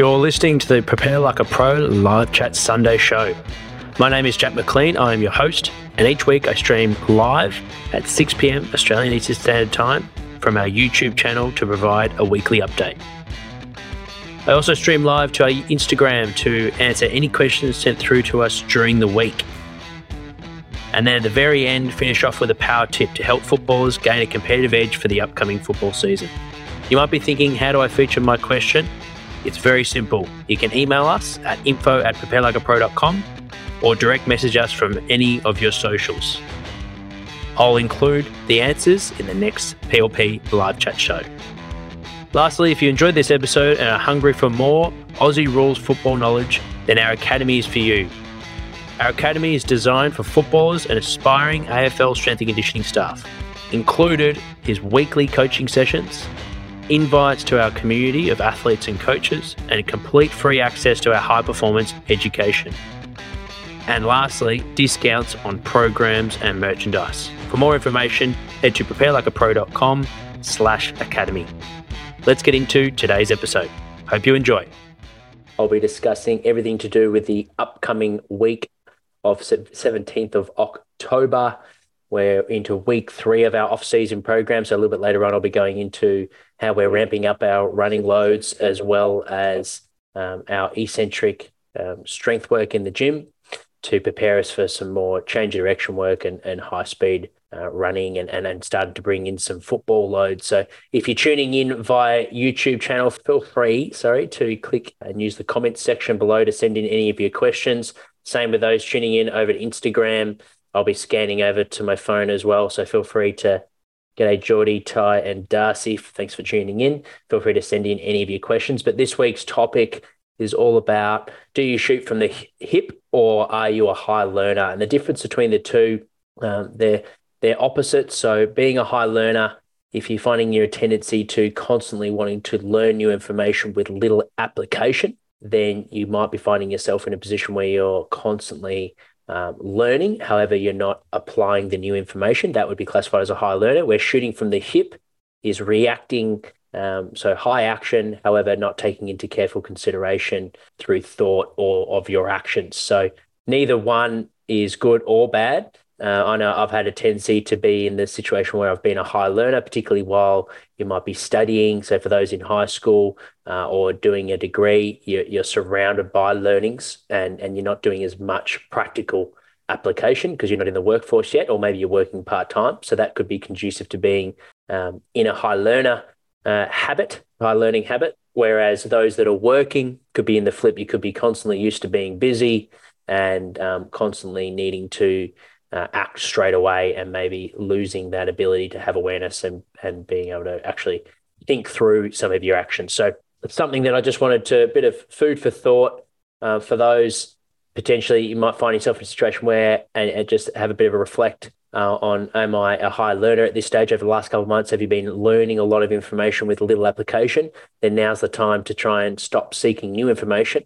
You're listening to the Prepare Like a Pro live chat Sunday show. My name is Jack McLean. I am your host, and each week I stream live at 6 pm Australian Eastern Standard Time from our YouTube channel to provide a weekly update. I also stream live to our Instagram to answer any questions sent through to us during the week. And then at the very end, finish off with a power tip to help footballers gain a competitive edge for the upcoming football season. You might be thinking, how do I feature my question? It's very simple. You can email us at info at preparelikeapro.com or direct message us from any of your socials. I'll include the answers in the next PLP live chat show. Lastly, if you enjoyed this episode and are hungry for more Aussie rules football knowledge, then our academy is for you. Our academy is designed for footballers and aspiring AFL strength and conditioning staff. Included is weekly coaching sessions, invites to our community of athletes and coaches, and complete free access to our high performance education. And lastly, discounts on programs and merchandise. For more information, head to preparelikeapro.com slash academy. Let's get into today's episode. Hope you enjoy. I'll be discussing everything to do with the upcoming week of 17th of October. We're into week three of our off-season program. So a little bit later on, I'll be going into how we're ramping up our running loads as well as um, our eccentric um, strength work in the gym to prepare us for some more change of direction work and, and high speed uh, running and, and, and starting to bring in some football loads. So if you're tuning in via YouTube channel, feel free, sorry, to click and use the comments section below to send in any of your questions. Same with those tuning in over to Instagram. I'll be scanning over to my phone as well. So feel free to get a Geordie, Ty, and Darcy. Thanks for tuning in. Feel free to send in any of your questions. But this week's topic is all about do you shoot from the hip or are you a high learner? And the difference between the two, um, they're, they're opposite. So being a high learner, if you're finding your tendency to constantly wanting to learn new information with little application, then you might be finding yourself in a position where you're constantly um, learning. However, you're not applying the new information. That would be classified as a high learner. Where shooting from the hip is reacting. Um, so high action, however, not taking into careful consideration through thought or of your actions. So neither one is good or bad. Uh, I know I've had a tendency to be in the situation where I've been a high learner, particularly while you might be studying. So, for those in high school uh, or doing a degree, you're, you're, surrounded by learnings and, and you're not doing as much practical application because you're not in the workforce yet, or maybe you're working part time. So, that could be conducive to being um, in a high learner uh, habit, high learning habit. Whereas those that are working could be in the flip, you could be constantly used to being busy and um, constantly needing to uh, act straight away and maybe losing that ability to have awareness and, and being able to actually think through some of your actions. So it's something that I just wanted to a bit of food for thought uh, for those potentially you might find yourself in a situation where and, and just have a bit of a reflect uh, on am I a high learner at this stage over the last couple of months? Have you been learning a lot of information with little application? Then now's the time to try and stop seeking new information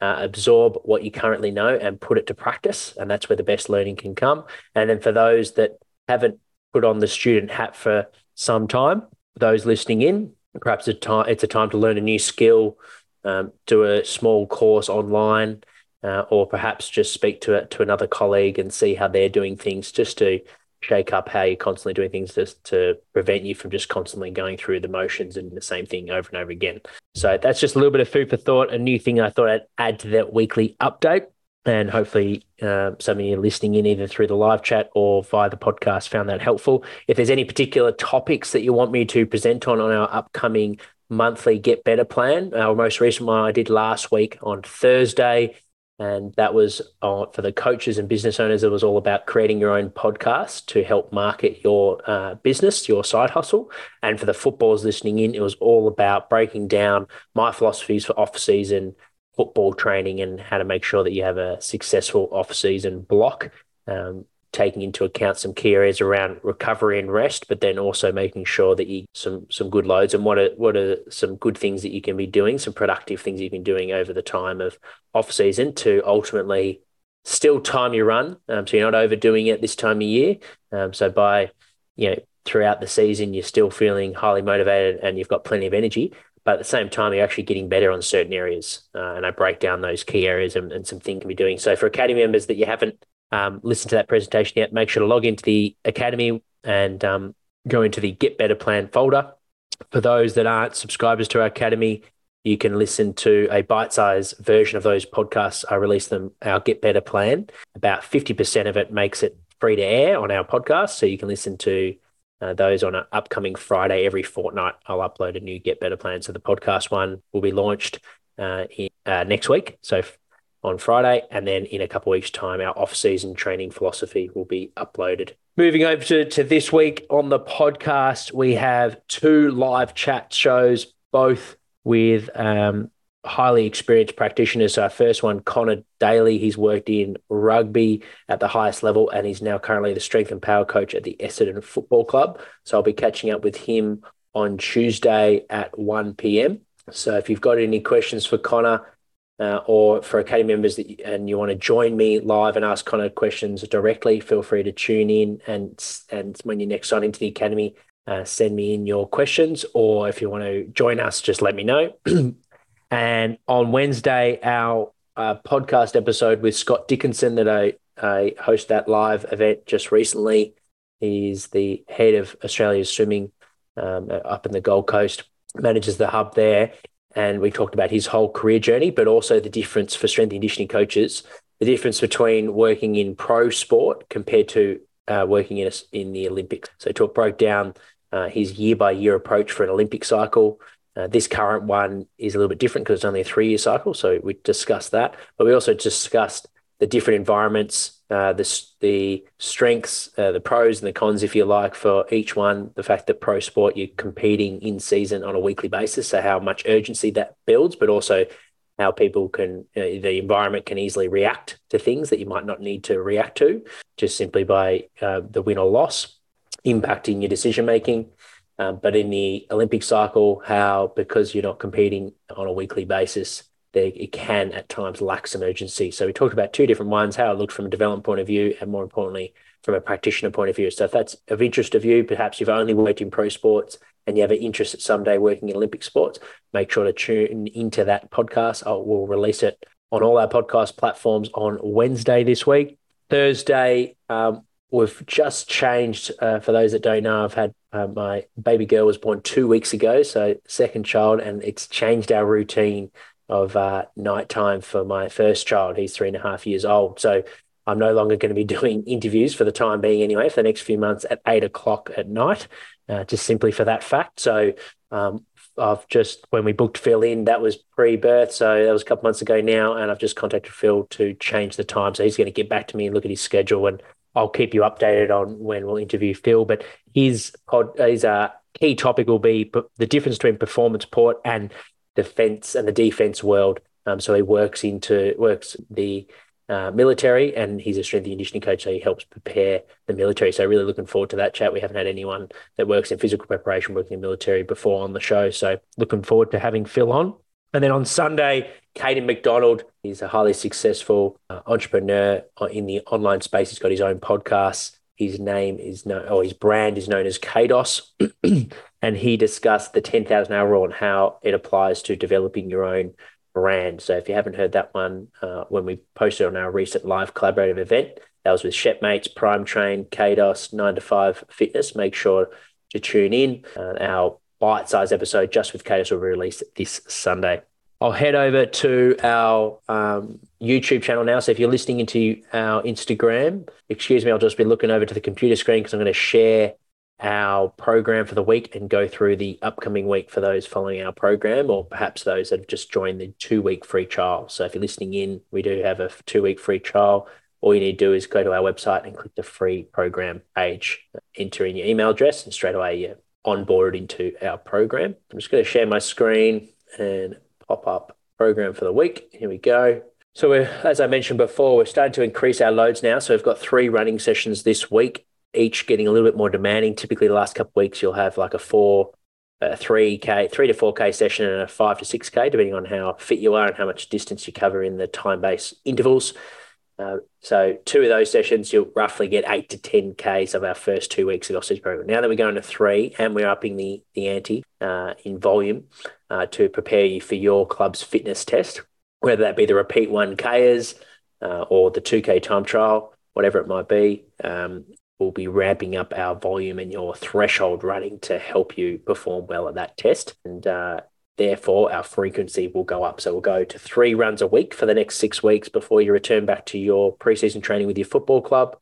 uh, absorb what you currently know and put it to practice. And that's where the best learning can come. And then for those that haven't put on the student hat for some time, those listening in, perhaps it's a time, it's a time to learn a new skill, um, do a small course online, uh, or perhaps just speak to to another colleague and see how they're doing things just to shake up how you're constantly doing things to, to prevent you from just constantly going through the motions and the same thing over and over again. So that's just a little bit of food for thought, a new thing I thought I'd add to that weekly update. And hopefully, uh, some of you listening in either through the live chat or via the podcast found that helpful. If there's any particular topics that you want me to present on on our upcoming monthly Get Better plan, our most recent one I did last week on Thursday and that was uh, for the coaches and business owners. It was all about creating your own podcast to help market your uh, business, your side hustle. And for the footballers listening in, it was all about breaking down my philosophies for off-season football training and how to make sure that you have a successful off-season block. Um, taking into account some key areas around recovery and rest, but then also making sure that you some some good loads and what are what are some good things that you can be doing, some productive things you've been doing over the time of off season to ultimately still time your run, um, so you're not overdoing it this time of year. Um, so by you know throughout the season you're still feeling highly motivated and you've got plenty of energy, but at the same time, you're actually getting better on certain areas. Uh, and I break down those key areas and, and some things can be doing. So for Academy members that you haven't um, listened to that presentation yet, make sure to log into the Academy and um, go into the Get Better Plan folder. For those that aren't subscribers to our Academy, you can listen to a bite-sized version of those podcasts. I release them our Get Better Plan. About 50% of it makes it free to air on our podcast. So you can listen to uh, those on an upcoming Friday every fortnight. I'll upload a new Get Better Plan. So the podcast one will be launched uh, in, uh, next week. So on Friday, and then in a couple weeks' time, our off-season training philosophy will be uploaded. Moving over to, to this week on the podcast, we have two live chat shows, both with um, highly experienced practitioners. So our first one, Connor Daly, he's worked in rugby at the highest level and he's now currently the strength and power coach at the Essendon Football Club. So I'll be catching up with him on Tuesday at 1 p.m. So if you've got any questions for Connor uh, or for Academy members that, and you want to join me live and ask Connor questions directly, feel free to tune in and and when you next sign into the Academy, uh, send me in your questions, or if you want to join us, just let me know. And on Wednesday, our uh, podcast episode with Scott Dickinson that I, I host that live event just recently. He's the head of Australia's swimming um, up in the Gold Coast, manages the hub there. And we talked about his whole career journey, but also the difference for strength and conditioning coaches, the difference between working in pro sport compared to uh, working in, a, in the Olympics. So talk broke down uh, his year by year approach for an Olympic cycle, uh, this current one is a little bit different because it's only a three year cycle. So we discussed that, but we also discussed the different environments, uh, the, the strengths, uh, the pros and the cons, if you like, for each one. The fact that pro sport, you're competing in season on a weekly basis. So how much urgency that builds, but also how people can, uh, the environment can easily react to things that you might not need to react to just simply by uh, the win or loss impacting your decision making. Um, but in the Olympic cycle, how because you're not competing on a weekly basis, it can at times lack some urgency. So we talked about two different ones: how it looked from a development point of view, and more importantly, from a practitioner point of view. So if that's of interest of you, perhaps you've only worked in pro sports and you have an interest at someday working in Olympic sports, make sure to tune into that podcast. I will release it on all our podcast platforms on Wednesday this week. Thursday, um, we've just changed. Uh, for those that don't know, I've had uh, my baby girl was born two weeks ago, so second child, and it's changed our routine of uh, nighttime for my first child. He's three and a half years old, so I'm no longer going to be doing interviews for the time being, anyway, for the next few months at eight o'clock at night, uh, just simply for that fact. So um, I've just when we booked Phil in, that was pre-birth, so that was a couple months ago now, and I've just contacted Phil to change the time. So he's going to get back to me and look at his schedule and I'll keep you updated on when we'll interview Phil. But his pod, his uh, key topic will be the difference between performance port and defense and the defense world. Um, so he works into works the uh, military, and he's a strength and conditioning coach, so he helps prepare the military. So really looking forward to that chat. We haven't had anyone that works in physical preparation working in the military before on the show, so looking forward to having Phil on. And then on Sunday, Caden McDonald, is a highly successful uh, entrepreneur in the online space. He's got his own podcast. His name is known, or his brand is known as Kados. and he discussed the 10,000 hour rule and how it applies to developing your own brand. So if you haven't heard that one, uh, when we posted on our recent live collaborative event, that was with Shepmates, Prime Train, Kados, 9 to 5 Fitness. Make sure to tune in. Uh, our bite sized episode just with Kados will be released this Sunday. I'll head over to our um, YouTube channel now. So if you're listening into our Instagram, excuse me, I'll just be looking over to the computer screen because I'm going to share our program for the week and go through the upcoming week for those following our program, or perhaps those that have just joined the two week free trial. So if you're listening in, we do have a two week free trial. All you need to do is go to our website and click the free program page, enter in your email address, and straight away you're onboarded into our program. I'm just going to share my screen and pop up program for the week. Here we go. So as I mentioned before, we're starting to increase our loads now. So we've got three running sessions this week, each getting a little bit more demanding. Typically, the last couple of weeks, you'll have like a four, a three k, three to four k session, and a five to six k, depending on how fit you are and how much distance you cover in the time based intervals. Uh, so two of those sessions, you'll roughly get eight to 10 Ks of our first two weeks of our program. Now that we're going to three and we're upping the, the ante uh, in volume, uh, to prepare you for your club's fitness test, whether that be the repeat 1Kers uh, or the 2K time trial, whatever it might be. Um, we'll be ramping up our volume and your threshold running to help you perform well at that test. And uh, therefore, our frequency will go up. So we'll go to three runs a week for the next six weeks before you return back to your preseason training with your football club.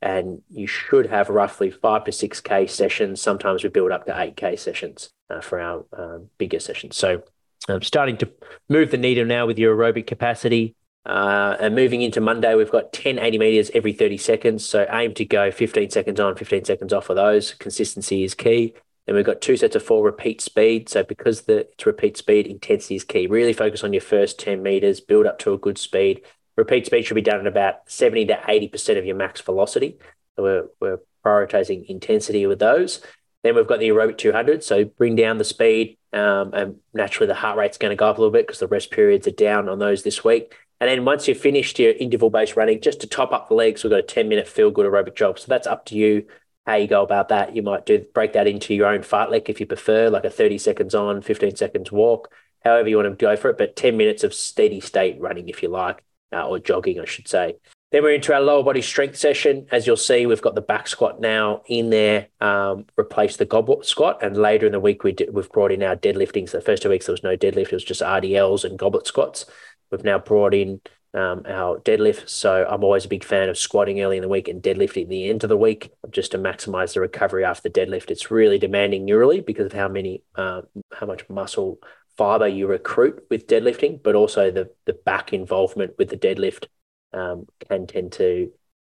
And you should have roughly five to 6K sessions. Sometimes we build up to 8K sessions uh, for our um, bigger sessions. So I'm starting to move the needle now with your aerobic capacity. Uh, and moving into Monday, we've got 10 80 meters every 30 seconds. So aim to go 15 seconds on, 15 seconds off of those. Consistency is key. Then we've got two sets of four repeat speed. So because the it's repeat speed, intensity is key. Really focus on your first 10 meters, build up to a good speed. Repeat speed should be done at about 70 to 80% of your max velocity. So we're, we're prioritizing intensity with those. Then we've got the aerobic 200. So bring down the speed, um, and naturally the heart rate's going to go up a little bit because the rest periods are down on those this week. And then once you've finished your interval based running, just to top up the legs, we've got a 10 minute feel good aerobic job. So that's up to you how you go about that. You might do break that into your own fartlek if you prefer, like a 30 seconds on, 15 seconds walk, however you want to go for it. But 10 minutes of steady state running, if you like, uh, or jogging, I should say. Then we're into our lower body strength session. As you'll see, we've got the back squat now in there, um, replace the goblet squat. And later in the week, we did, we've brought in our deadlifting. So the first two weeks, there was no deadlift, it was just RDLs and goblet squats. We've now brought in um, our deadlift. So I'm always a big fan of squatting early in the week and deadlifting at the end of the week just to maximize the recovery after the deadlift. It's really demanding neurally because of how many, uh, how much muscle fiber you recruit with deadlifting, but also the the back involvement with the deadlift um, can tend to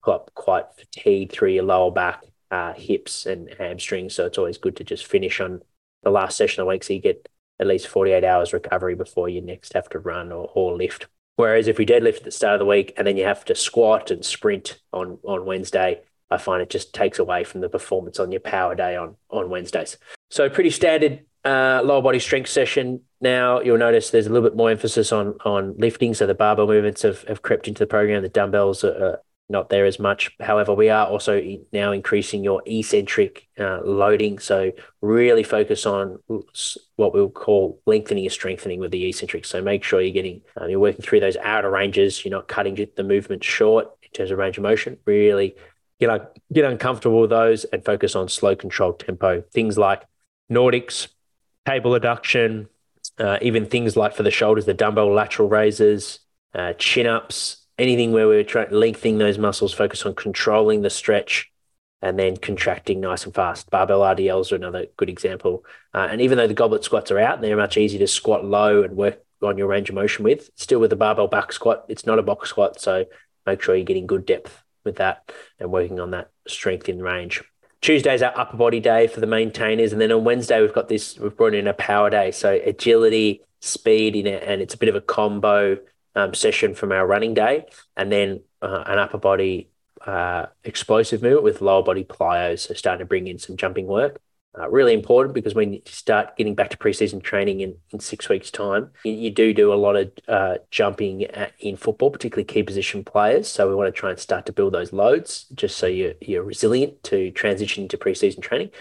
get quite fatigued through your lower back, uh, hips, and hamstrings. So it's always good to just finish on the last session of the week so you get at least 48 hours recovery before you next have to run or, or lift. Whereas if we deadlift at the start of the week and then you have to squat and sprint on, on Wednesday, I find it just takes away from the performance on your power day on, on Wednesdays. So pretty standard uh, lower body strength session. Now you'll notice there's a little bit more emphasis on on lifting. So the barbell movements have, have crept into the program. The dumbbells are, not there as much. However, we are also now increasing your eccentric uh, loading. So really focus on what we'll call lengthening and strengthening with the eccentric. So make sure you're getting, uh, you're working through those outer ranges. You're not cutting the movement short in terms of range of motion. Really get, get uncomfortable with those and focus on slow controlled tempo. Things like Nordics, cable adduction, uh, even things like for the shoulders, the dumbbell lateral raises, uh, chin ups, anything where we're trying lengthening those muscles, focus on controlling the stretch and then contracting nice and fast. Barbell RDLs are another good example. Uh, and even though the goblet squats are out, they're much easier to squat low and work on your range of motion with. Still with the barbell back squat, it's not a box squat. So make sure you're getting good depth with that and working on that strength in range. Tuesday's our upper body day for the maintainers. And then on Wednesday, we've got this, we've brought in a power day. So agility, speed in it, and it's a bit of a combo um, session from our running day, and then uh, an upper body uh, explosive movement with lower body plyos. So starting to bring in some jumping work. Uh, really important because when you start getting back to preseason training in, in six weeks' time, you, you do do a lot of uh, jumping at, in football, particularly key position players. So we want to try and start to build those loads just so you're, you're resilient to transition into preseason training.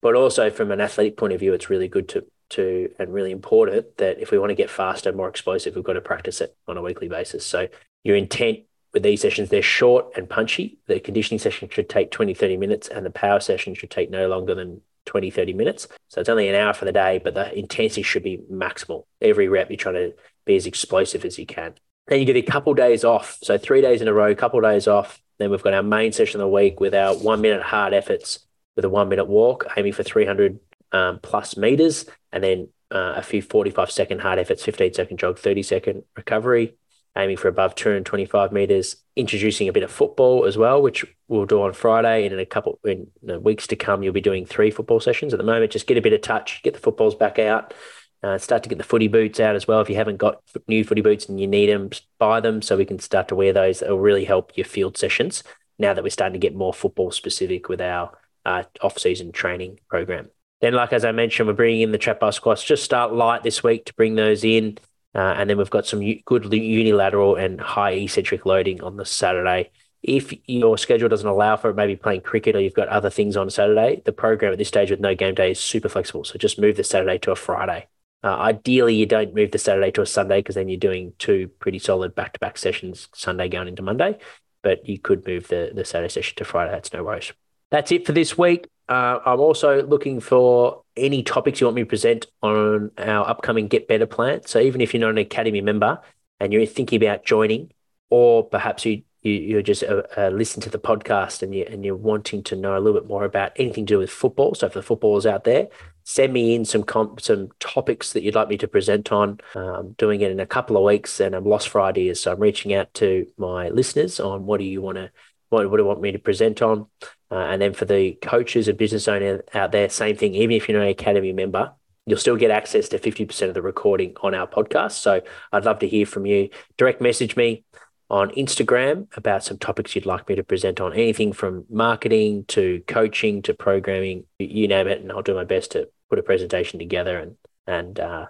But also from an athletic point of view, it's really good to to and really important that if we want to get faster, and more explosive, we've got to practice it on a weekly basis. So your intent with these sessions, they're short and punchy. The conditioning session should take 20, 30 minutes, and the power session should take no longer than 20, 30 minutes. So it's only an hour for the day, but the intensity should be maximal. Every rep, you're trying to be as explosive as you can. Then you get a couple days off. So three days in a row, couple days off. Then we've got our main session of the week with our one minute hard efforts with a one minute walk, aiming for 300 um, plus meters, and then uh, a few 45 second hard efforts, 15 second jog, 30 second recovery, aiming for above 225 meters, introducing a bit of football as well, which we'll do on Friday. And in a couple in weeks to come, you'll be doing three football sessions. At the moment, just get a bit of touch, get the footballs back out, uh, start to get the footy boots out as well. If you haven't got new footy boots and you need them, buy them so we can start to wear those. It'll really help your field sessions now that we're starting to get more football specific with our uh, off season training program. Then, like as I mentioned, we're bringing in the trap bar squats. Just start light this week to bring those in, uh, and then we've got some u- good unilateral and high eccentric loading on the Saturday. If your schedule doesn't allow for it, maybe playing cricket or you've got other things on Saturday, the program at this stage with no game day is super flexible. So just move the Saturday to a Friday Uh, ideally, you don't move the Saturday to a Sunday because then you're doing two pretty solid back to back sessions, Sunday going into Monday. But you could move the, the Saturday session to Friday. That's no worries. That's it for this week. Uh, I'm also looking for any topics you want me to present on our upcoming Get Better plan. So even if you're not an Academy member and you're thinking about joining, or perhaps you you you just uh, uh, listen to the podcast and you and you're wanting to know a little bit more about anything to do with football. So for the footballers out there, send me in some comp, some topics that you'd like me to present on. Um, doing it in a couple of weeks, and I'm lost for ideas. So I'm reaching out to my listeners on what do you want to what, what do you want me to present on, uh, and then for the coaches and business owners out there, same thing. Even if you're not an academy member, you'll still get access to 50% of the recording on our podcast. So I'd love to hear from you. Direct message me on Instagram about some topics you'd like me to present on anything from marketing to coaching to programming, you name it. And I'll do my best to put a presentation together and, and, uh,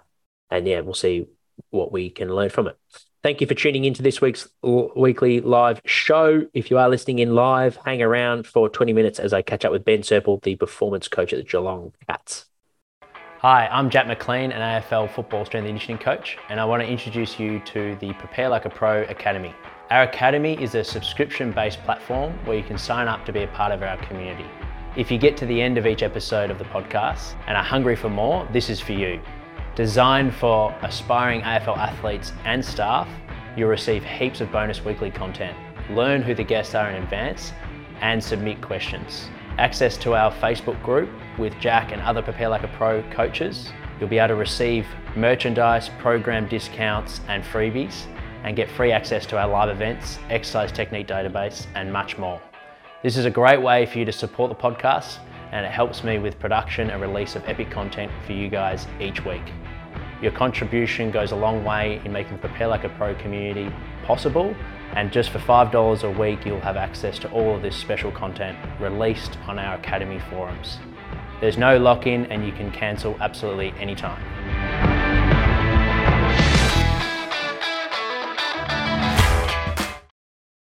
and yeah, we'll see what we can learn from it. Thank you for tuning into this week's weekly live show. If you are listening in live, hang around for 20 minutes as I catch up with Ben Serple, the performance coach at the Geelong Cats. Hi, I'm Jack McLean, an AFL football strength and conditioning coach, and I want to introduce you to the Prepare Like a Pro Academy. Our academy is a subscription based platform where you can sign up to be a part of our community. If you get to the end of each episode of the podcast and are hungry for more, this is for you. Designed for aspiring AFL athletes and staff, you'll receive heaps of bonus weekly content, learn who the guests are in advance, and submit questions. Access to our Facebook group with Jack and other Prepare Like a Pro coaches. You'll be able to receive merchandise, program discounts, and freebies and get free access to our live events, exercise technique database, and much more. This is a great way for you to support the podcast and it helps me with production and release of epic content for you guys each week. Your contribution goes a long way in making Prepare Like a Pro community possible and just for $5 a week you'll have access to all of this special content released on our Academy forums. There's no lock-in and you can cancel absolutely anytime.